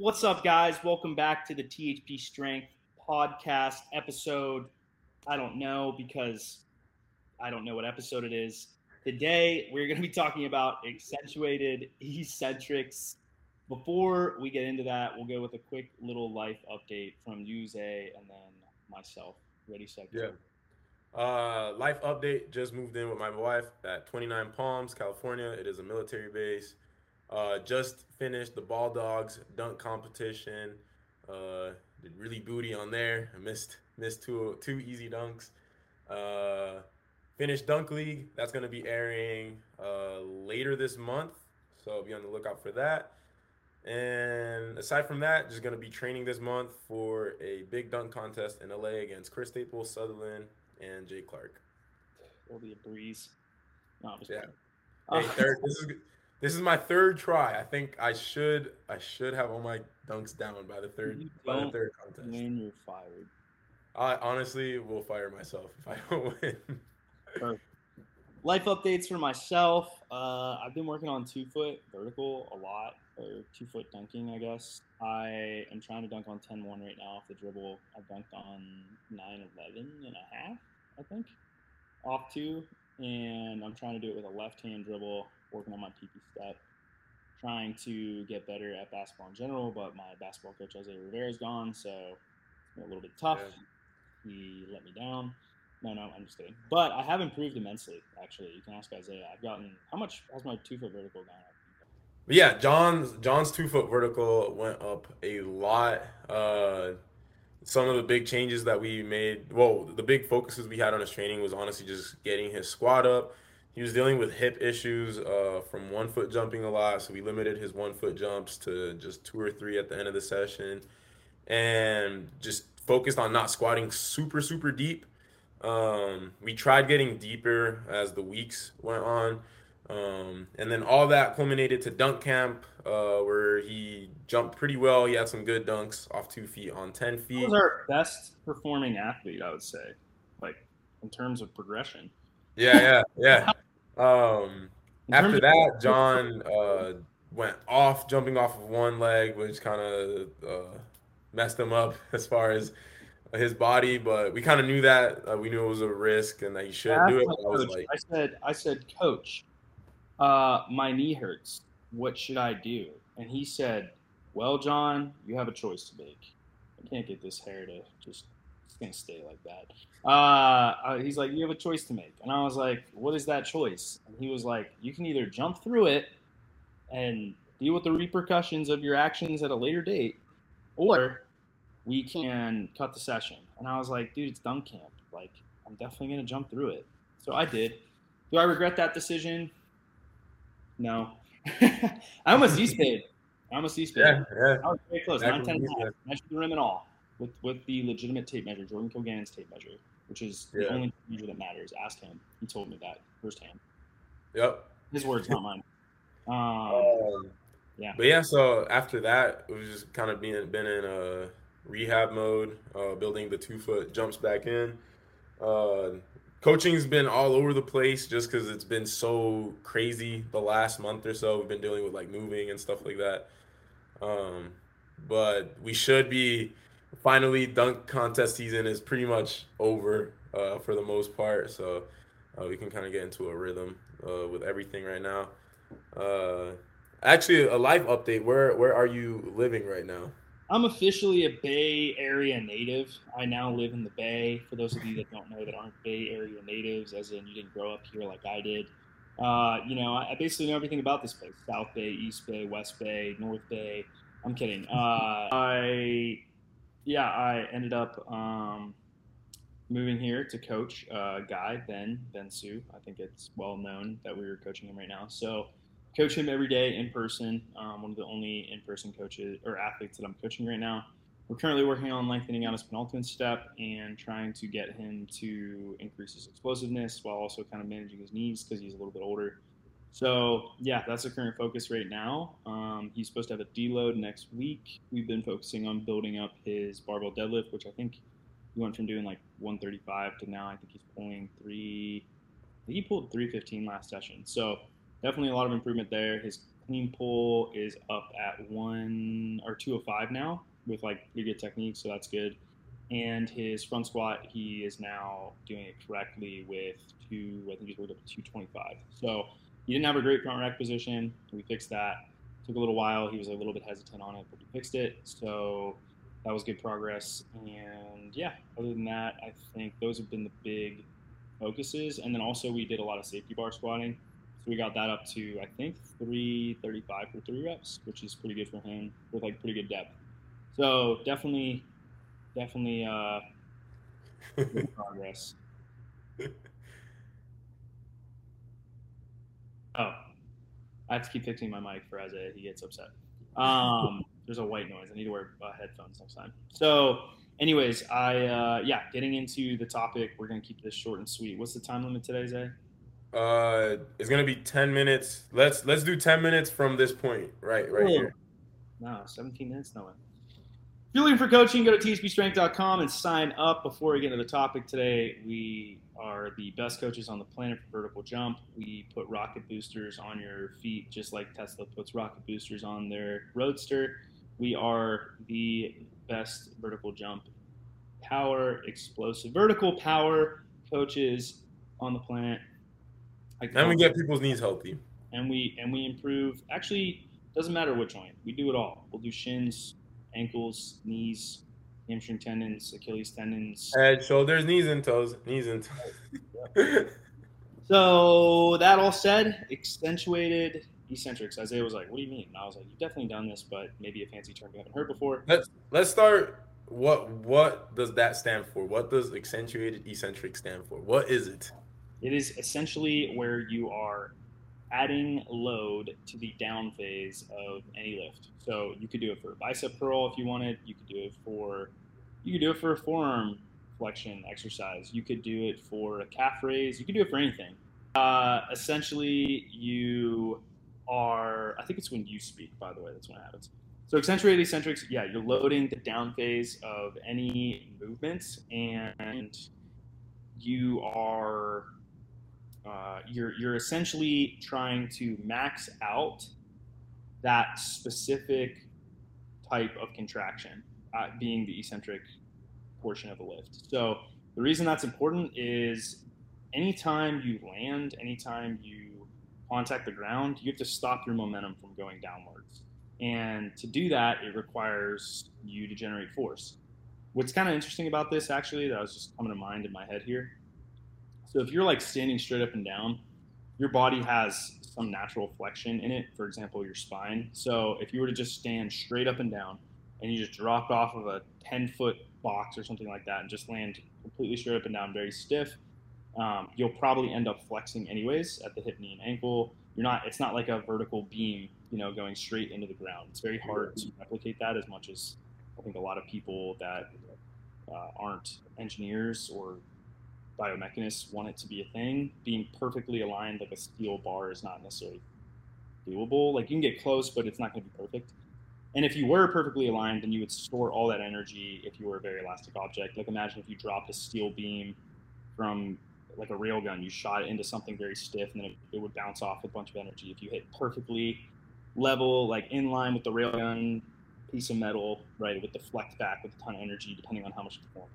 What's up, guys? Welcome back to the THP Strength podcast episode. I don't know because I don't know what episode it is. Today, we're going to be talking about accentuated eccentrics. Before we get into that, we'll go with a quick little life update from Yuze and then myself. Ready, set, Yeah. Uh, life update. Just moved in with my wife at 29 Palms, California. It is a military base. Uh, just finished the Ball Dogs dunk competition. Uh, did really booty on there. I missed missed two two easy dunks. Uh, finished Dunk League. That's gonna be airing uh, later this month, so be on the lookout for that. And aside from that, just gonna be training this month for a big dunk contest in LA against Chris Staples, Sutherland, and Jay Clark. It'll be a breeze. No, I'm just Yeah. Hey, Uh, third, this is this is my third try. I think I should I should have all my dunks down by the third You by the third contest. when you're fired. I honestly will fire myself if I don't win. Life updates for myself. Uh, I've been working on two foot vertical a lot, or two foot dunking, I guess. I am trying to dunk on 10 1 right now off the dribble. I dunked on 9 11 and a half, I think, off two. And I'm trying to do it with a left hand dribble, working on my PP step, trying to get better at basketball in general. But my basketball coach, Jose Rivera, is gone, so it's been a little bit tough. He let me down. No, no, I'm just kidding. But I have improved immensely, actually. You can ask Isaiah. I've gotten how much has my two foot vertical gone up? Yeah, John's John's two foot vertical went up a lot. Uh, some of the big changes that we made, well, the big focuses we had on his training was honestly just getting his squat up. He was dealing with hip issues uh, from one foot jumping a lot, so we limited his one foot jumps to just two or three at the end of the session, and just focused on not squatting super super deep. Um, we tried getting deeper as the weeks went on. Um, and then all that culminated to dunk camp, uh, where he jumped pretty well. He had some good dunks off two feet on 10 feet. He was our best performing athlete, I would say, like in terms of progression. Yeah, yeah, yeah. Um, after that, John uh, went off, jumping off of one leg, which kind of uh, messed him up as far as his body. But we kind of knew that. Uh, we knew it was a risk and that he shouldn't do it. asked But my I was coach, like, I said, I said, Coach, uh, my knee hurts. What should I do? And he said, Well, John, you have a choice to make. I can't get this hair to just gonna stay like that. Uh, uh, he's like, You have a choice to make. And I was like, What is that choice? And he was like, You can either jump through it and deal with the repercussions of your actions at a later date, or we can cut the session. And I was like, dude, it's dunk camp. Like, I'm definitely gonna jump through it. So I did. Do I regret that decision? No. I almost Z spade. I almost Z spade. yeah, yeah. I was very close. 9, 10 when and we a Measured the rim and all with with the legitimate tape measure, Jordan Kilganon's tape measure, which is the Yeah. only measure that matters. Ask him. He told me that firsthand. Yep. His words, not mine. Um, Um, yeah. But yeah, so after that, it was just kind of being been in a rehab mode, uh, building the two foot jumps back in. Uh, coaching's been all over the place just because it's been so crazy the last month or so. We've been dealing with like moving and stuff like that. Um, but we should be finally dunk contest season is pretty much over uh, for the most part. So uh, we can kind of get into a rhythm uh, with everything right now. Uh, actually, a life update. Where where are you living right now? I'm officially a Bay Area native. I now live in the Bay. For those of you that don't know that aren't Bay Area natives, as in you didn't grow up here like I did, uh, you know, I I basically know everything about this place: South Bay, East Bay, West Bay, North Bay. I'm kidding. Uh, I, yeah, I ended up um, moving here to coach uh, Guy Ben Ben Sue. I think it's well known that we were coaching him right now. So coach him every day in person. Um, one of the only in-person coaches or athletes that I'm coaching right now. We're currently working on lengthening out his penultimate step and trying to get him to increase his explosiveness while also kind of managing his knees because he's a little bit older. So yeah, that's the current focus right now. Um, he's supposed to have a deload next week. We've been focusing on building up his barbell deadlift, which I think he went from doing like 135 to now I think he's pulling three. He pulled 315 last session. So definitely a lot of improvement there. His clean pull is up at one or two of five now with like pretty good technique, so that's good. And his front squat, he is now doing it correctly with two. I think he's worked up to 225. So he didn't have a great front rack position. We fixed that. Took a little while. He was a little bit hesitant on it, but we fixed it. So that was good progress. And yeah, other than that, I think those have been the big focuses. And then also we did a lot of safety bar squatting. So we got that up to I think 335 for three reps, which is pretty good for him with like pretty good depth. So definitely, definitely uh, good progress. Oh, I have to keep fixing my mic for Isaiah. He gets upset. Um, there's a white noise. I need to wear uh, headphones next time. So, anyways, I uh, yeah, getting into the topic. We're gonna keep this short and sweet. What's the time limit today, Zay? Uh, it's gonna be ten minutes. Let's let's do ten minutes from this point, right, right here. No, 17 minutes. No one. If you're looking for coaching, go to tspstrength.com and sign up. Before we get into the topic today, we are the best coaches on the planet for vertical jump. We put rocket boosters on your feet, just like Tesla puts rocket boosters on their Roadster. We are the best vertical jump power, explosive vertical power coaches on the planet. And we get people's knees healthy. And we and we improve. Actually, doesn't matter which joint. We do it all. We'll do shins, ankles, knees, hamstring tendons, Achilles tendons, head, shoulders, knees, and toes. Knees and toes. so that all said, accentuated eccentrics. Isaiah was like, "What do you mean?" And I was like, "You've definitely done this, but maybe a fancy term you haven't heard before." Let's let's start. What what does that stand for? What does accentuated eccentric stand for? What is it? It is essentially where you are adding load to the down phase of any lift. So you could do it for a bicep curl if you wanted. You could do it for you could do it for a forearm flexion exercise. You could do it for a calf raise. You could do it for anything. Uh, essentially, you are. I think it's when you speak. By the way, that's when it happens. So accentuated eccentrics, yeah, you're loading the down phase of any movements, and you are uh, you're you're essentially trying to max out that specific type of contraction, uh, being the eccentric portion of the lift. So the reason that's important is anytime you land, anytime you contact the ground, you have to stop your momentum from going downwards. And to do that, it requires you to generate force. What's kind of interesting about this, actually, that was just coming to mind in my head here, so if you're like standing straight up and down, your body has some natural flexion in it. For example, your spine. So if you were to just stand straight up and down, and you just dropped off of a 10 foot box or something like that, and just land completely straight up and down, very stiff, um, you'll probably end up flexing anyways at the hip, knee, and ankle. You're not. It's not like a vertical beam, you know, going straight into the ground. It's very hard to replicate that as much as I think a lot of people that uh, aren't engineers or biomechanists want it to be a thing, being perfectly aligned like a steel bar is not necessarily doable. Like you can get close, but it's not going to be perfect. And if you were perfectly aligned, then you would store all that energy if you were a very elastic object. Like imagine if you dropped a steel beam from like a railgun, you shot it into something very stiff, and then it, it would bounce off with a bunch of energy. If you hit perfectly level, like in line with the railgun piece of metal, right, with the flex back with a ton of energy, depending on how much you perform.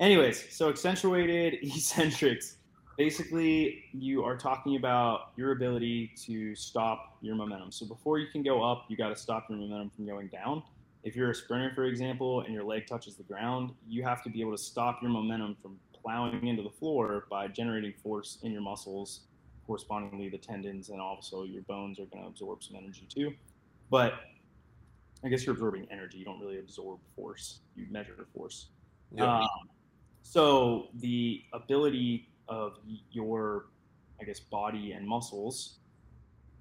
Anyways, so accentuated eccentrics. Basically, you are talking about your ability to stop your momentum. So before you can go up, you got to stop your momentum from going down. If you're a sprinter, for example, and your leg touches the ground, you have to be able to stop your momentum from plowing into the floor by generating force in your muscles. Correspondingly, the tendons and also your bones are going to absorb some energy too. But I guess you're absorbing energy. You don't really absorb force. You measure force. Yeah. Um, so the ability of your, I guess, body and muscles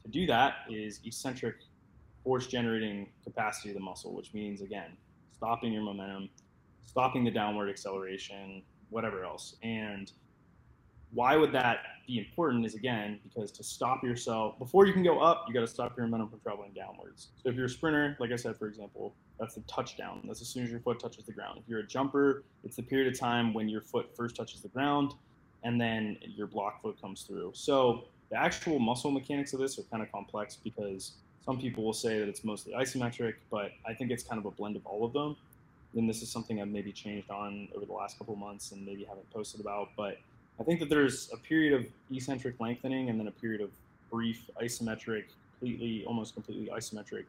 to do that is eccentric force generating capacity of the muscle, which means again, stopping your momentum, stopping the downward acceleration, whatever else. And why would that be important is again because to stop yourself before you can go up you got to stop your momentum from traveling downwards so if you're a sprinter like i said for example that's the touchdown that's as soon as your foot touches the ground if you're a jumper it's the period of time when your foot first touches the ground and then your block foot comes through so the actual muscle mechanics of this are kind of complex because Some people will say that it's mostly isometric, but I think it's kind of a blend of all of them. And this is something I've maybe changed on over the last couple months and maybe haven't posted about. But I think that there's a period of eccentric lengthening and then a period of brief isometric, completely, almost completely isometric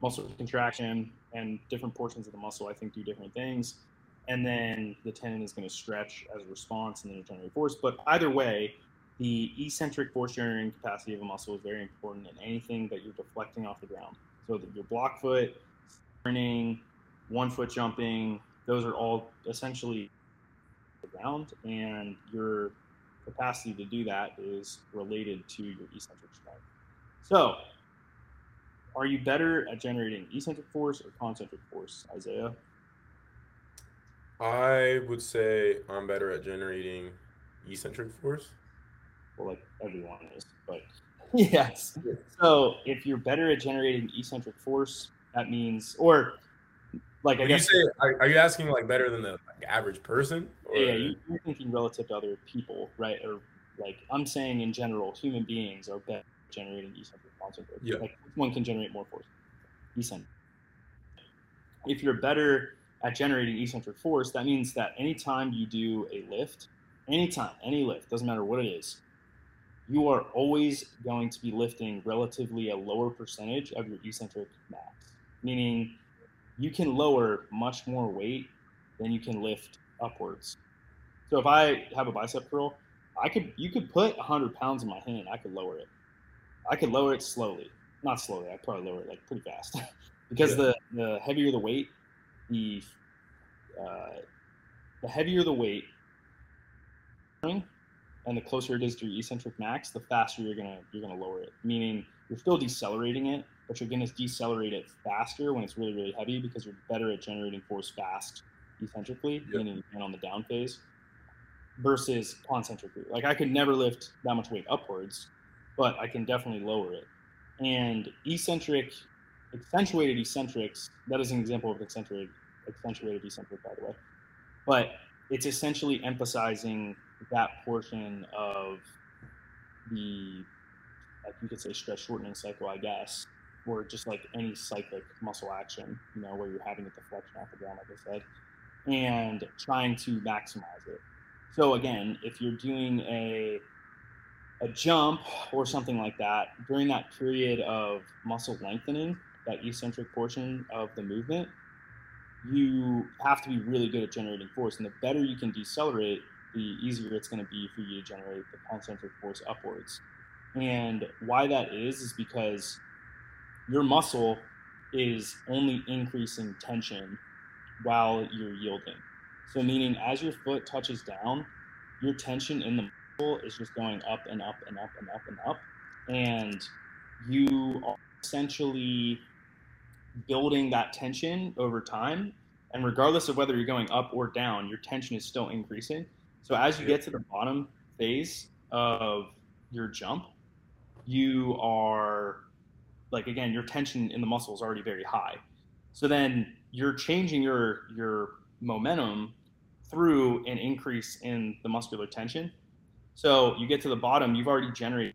muscle contraction, and different portions of the muscle I think do different things. And then the tendon is going to stretch as a response and then generate force. But either way, the eccentric force generating capacity of a muscle is very important in anything that you're deflecting off the ground. So that your block foot, sprinting, one foot jumping, those are all essentially ground, and your capacity to do that is related to your eccentric strength. So, are you better at generating eccentric force or concentric force, Isaiah? I would say I'm better at generating eccentric force. Well, like everyone is, but yes. So if you're better at generating eccentric force, that means, or like I When guess, you say, are, are you asking like better than the like, average person? Or, yeah, you, you're thinking relative to other people, right? Or like I'm saying in general, human beings are better at generating eccentric concentric. Yeah. Like one can generate more force. Eccentric. If you're better at generating eccentric force, that means that anytime you do a lift, anytime, any lift, doesn't matter what it is, you are always going to be lifting relatively a lower percentage of your eccentric max. Meaning you can lower much more weight than you can lift upwards. So if I have a bicep curl, I could you could put 100 pounds in my hand, I could lower it. I could lower it slowly, not slowly. I probably lower it like pretty fast, because Yeah. the the heavier the weight, the uh, the heavier the weight, and the closer it is to your eccentric max, the faster you're gonna you're gonna lower it. Meaning you're still decelerating it, but you're gonna decelerate it faster when it's really really heavy because you're better at generating force fast eccentrically, Yep. meaning and on the down phase, versus concentrically. Like I could never lift that much weight upwards, but I can definitely lower it. And eccentric, accentuated eccentrics, that is an example of accentuated, accentuated eccentric, by the way. But it's essentially emphasizing that portion of the, like you could say, stretch shortening cycle, I guess, or just like any cyclic muscle action, you know, where you're having a deflection off the ground, like I said, and trying to maximize it. So again, if you're doing a a jump or something like that during that period of muscle lengthening, that eccentric portion of the movement, you have to be really good at generating force. And the better you can decelerate, the easier it's going to be for you to generate the concentric force upwards. And why that is, is because your muscle is only increasing tension while you're yielding. So, meaning as your foot touches down, your tension in the is just going up and up and up and up and up. And you are essentially building that tension over time. And regardless of whether you're going up or down, your tension is still increasing. So as you get to the bottom phase of your jump, you are like again, your tension in the muscle is already very high. So then you're changing your your momentum through an increase in the muscular tension. So you get to the bottom, you've already generated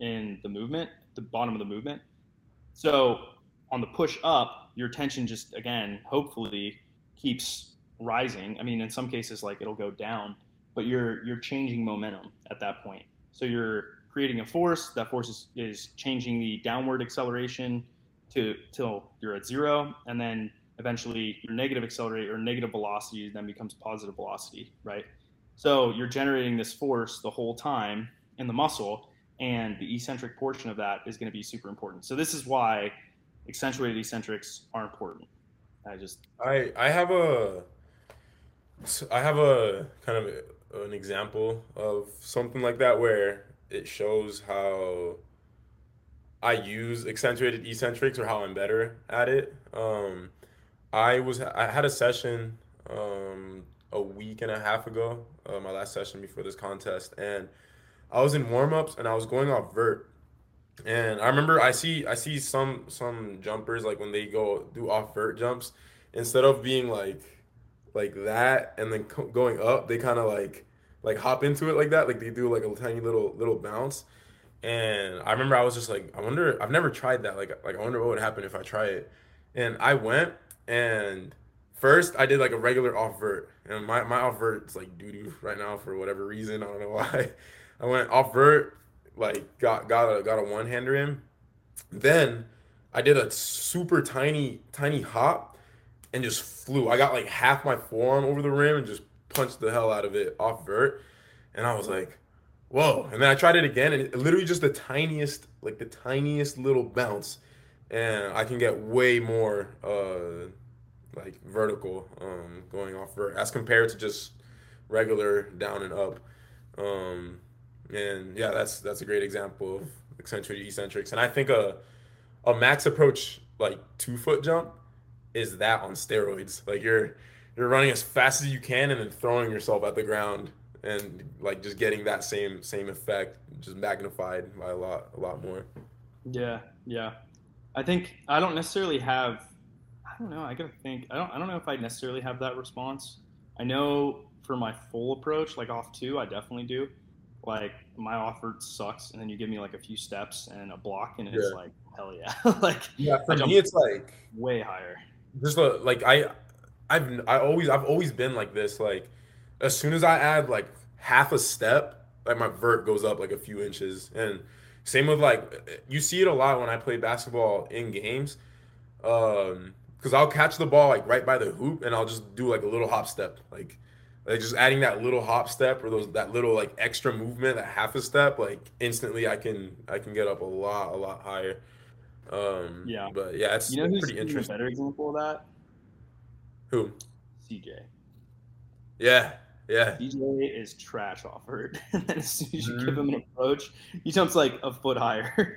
in the movement, the bottom of the movement. So on the push up, your tension just again, hopefully keeps rising. I mean, in some cases like it'll go down, but you're you're changing momentum at that point. So you're creating a force, that force is, is changing the downward acceleration to till you're at zero and then eventually your negative accelerate or negative velocity then becomes positive velocity, right? So you're generating this force the whole time in the muscle, and the eccentric portion of that is going to be super important. So this is why accentuated eccentrics are important. I just I I have a I have a kind of an example of something like that where it shows how I use accentuated eccentrics or how I'm better at it. Um, I was I had a session um, a week and a half ago, uh, my last session before this contest, and I was in warm-ups and I was going off vert. And I remember I see I see some some jumpers like when they go do off vert jumps, instead of being like like that and then co- going up, they kind of like like hop into it like that, like they do like a tiny little little bounce. and I remember I was just like, I wonder. I've never tried that. Like, like I wonder what would happen if I try it. And I went and first I did like a regular off vert, and my my off vert's like doo doo right now for whatever reason. I don't know why. I went off vert, like got got a got a one hander in. Then I did a super tiny tiny hop and just flew. I got like half my forearm over the rim and just punched the hell out of it off vert. And I was like, whoa. And then I tried it again and it, literally just the tiniest, like the tiniest little bounce. And I can get way more uh like vertical um going off vert as compared to just regular down and up. Um and yeah, that's that's a great example of eccentric eccentrics. And I think a a max approach like two foot jump is that on steroids. Like you're you're running as fast as you can and then throwing yourself at the ground and like just getting that same same effect just magnified by a lot a lot more. Yeah, yeah. I think I don't necessarily have I don't know, I gotta think. I don't I don't know if I necessarily have that response. I know for my full approach, like off two, I definitely do. Like my offer sucks and then you give me like a few steps and a block and it's yeah. like hell yeah. like yeah, for me it's like way higher. Just like I I've I always I've always been like this. Like as soon as I add like half a step, like my vert goes up like a few inches. And same with like you see it a lot when I play basketball in games. Um because I'll catch the ball like right by the hoop and I'll just do like a little hop step. Like like just adding that little hop step or those that little like extra movement, that half a step, like instantly I can I can get up a lot, a lot higher. Um yeah. But yeah, it's you know pretty interesting. A better example of that? Who? CJ. Yeah, yeah. CJ is trash offered. and then as soon as you mm-hmm. give him an approach, he jumps like a foot higher.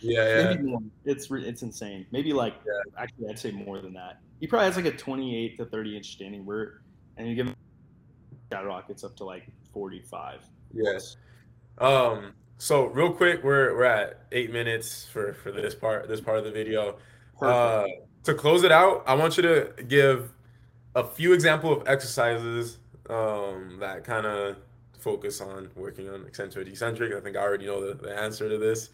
yeah, yeah. It's it's insane. Maybe like yeah. actually I'd say more than that. He probably has like a 28 to 30 inch standing vert, and you give him rockets up to like 45. Yes. Um. So real quick, we're we're at eight minutes for for this part this part of the video. Uh, to close it out, I want you to give a few example of exercises um, that kind of focus on working on eccentric eccentric. I think I already know the, the answer to this,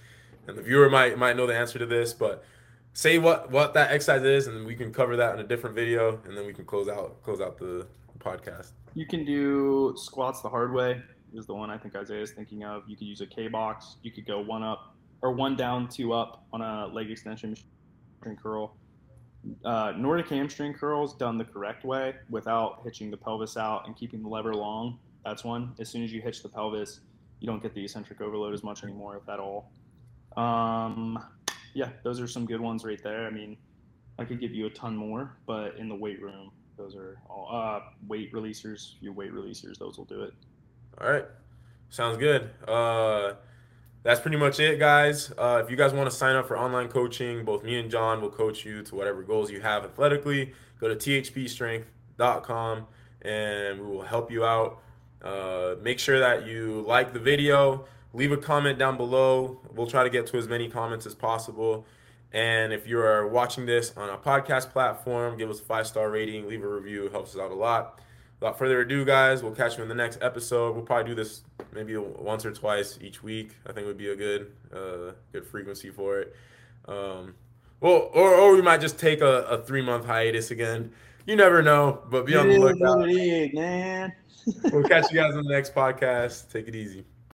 and the viewer might might know the answer to this, but say what what that exercise is, and we can cover that in a different video, and then we can close out close out the podcast. You can do squats the hard way is the one I think Isaiah is thinking of. You could use a K box. You could go one up or one down, two up on a leg extension curl uh, Nordic hamstring curls done the correct way without hitching the pelvis out and keeping the lever long. That's one. As soon as you hitch the pelvis, you don't get the eccentric overload as much anymore, if at all. Um, yeah, those are some good ones right there. I mean, I could give you a ton more, but in the weight room, those are all uh, weight releasers. Your weight releasers, those will do it. All right, sounds good. Uh, that's pretty much it, guys. Uh, if you guys want to sign up for online coaching, both me and John will coach you to whatever goals you have athletically. Go to thpstrength.com and we will help you out. Uh, make sure that you like the video, leave a comment down below. We'll try to get to as many comments as possible. And if you are watching this on a podcast platform, give us a five star rating, leave a review. It helps us out a lot without further ado, guys, we'll catch you in the next episode. We'll probably do this maybe once or twice each week. I think would be a good, uh, good frequency for it. Um, well, or or we might just take a, a three month hiatus again. You never know, but be on the lookout. man. we'll catch you guys on the next podcast. Take it easy.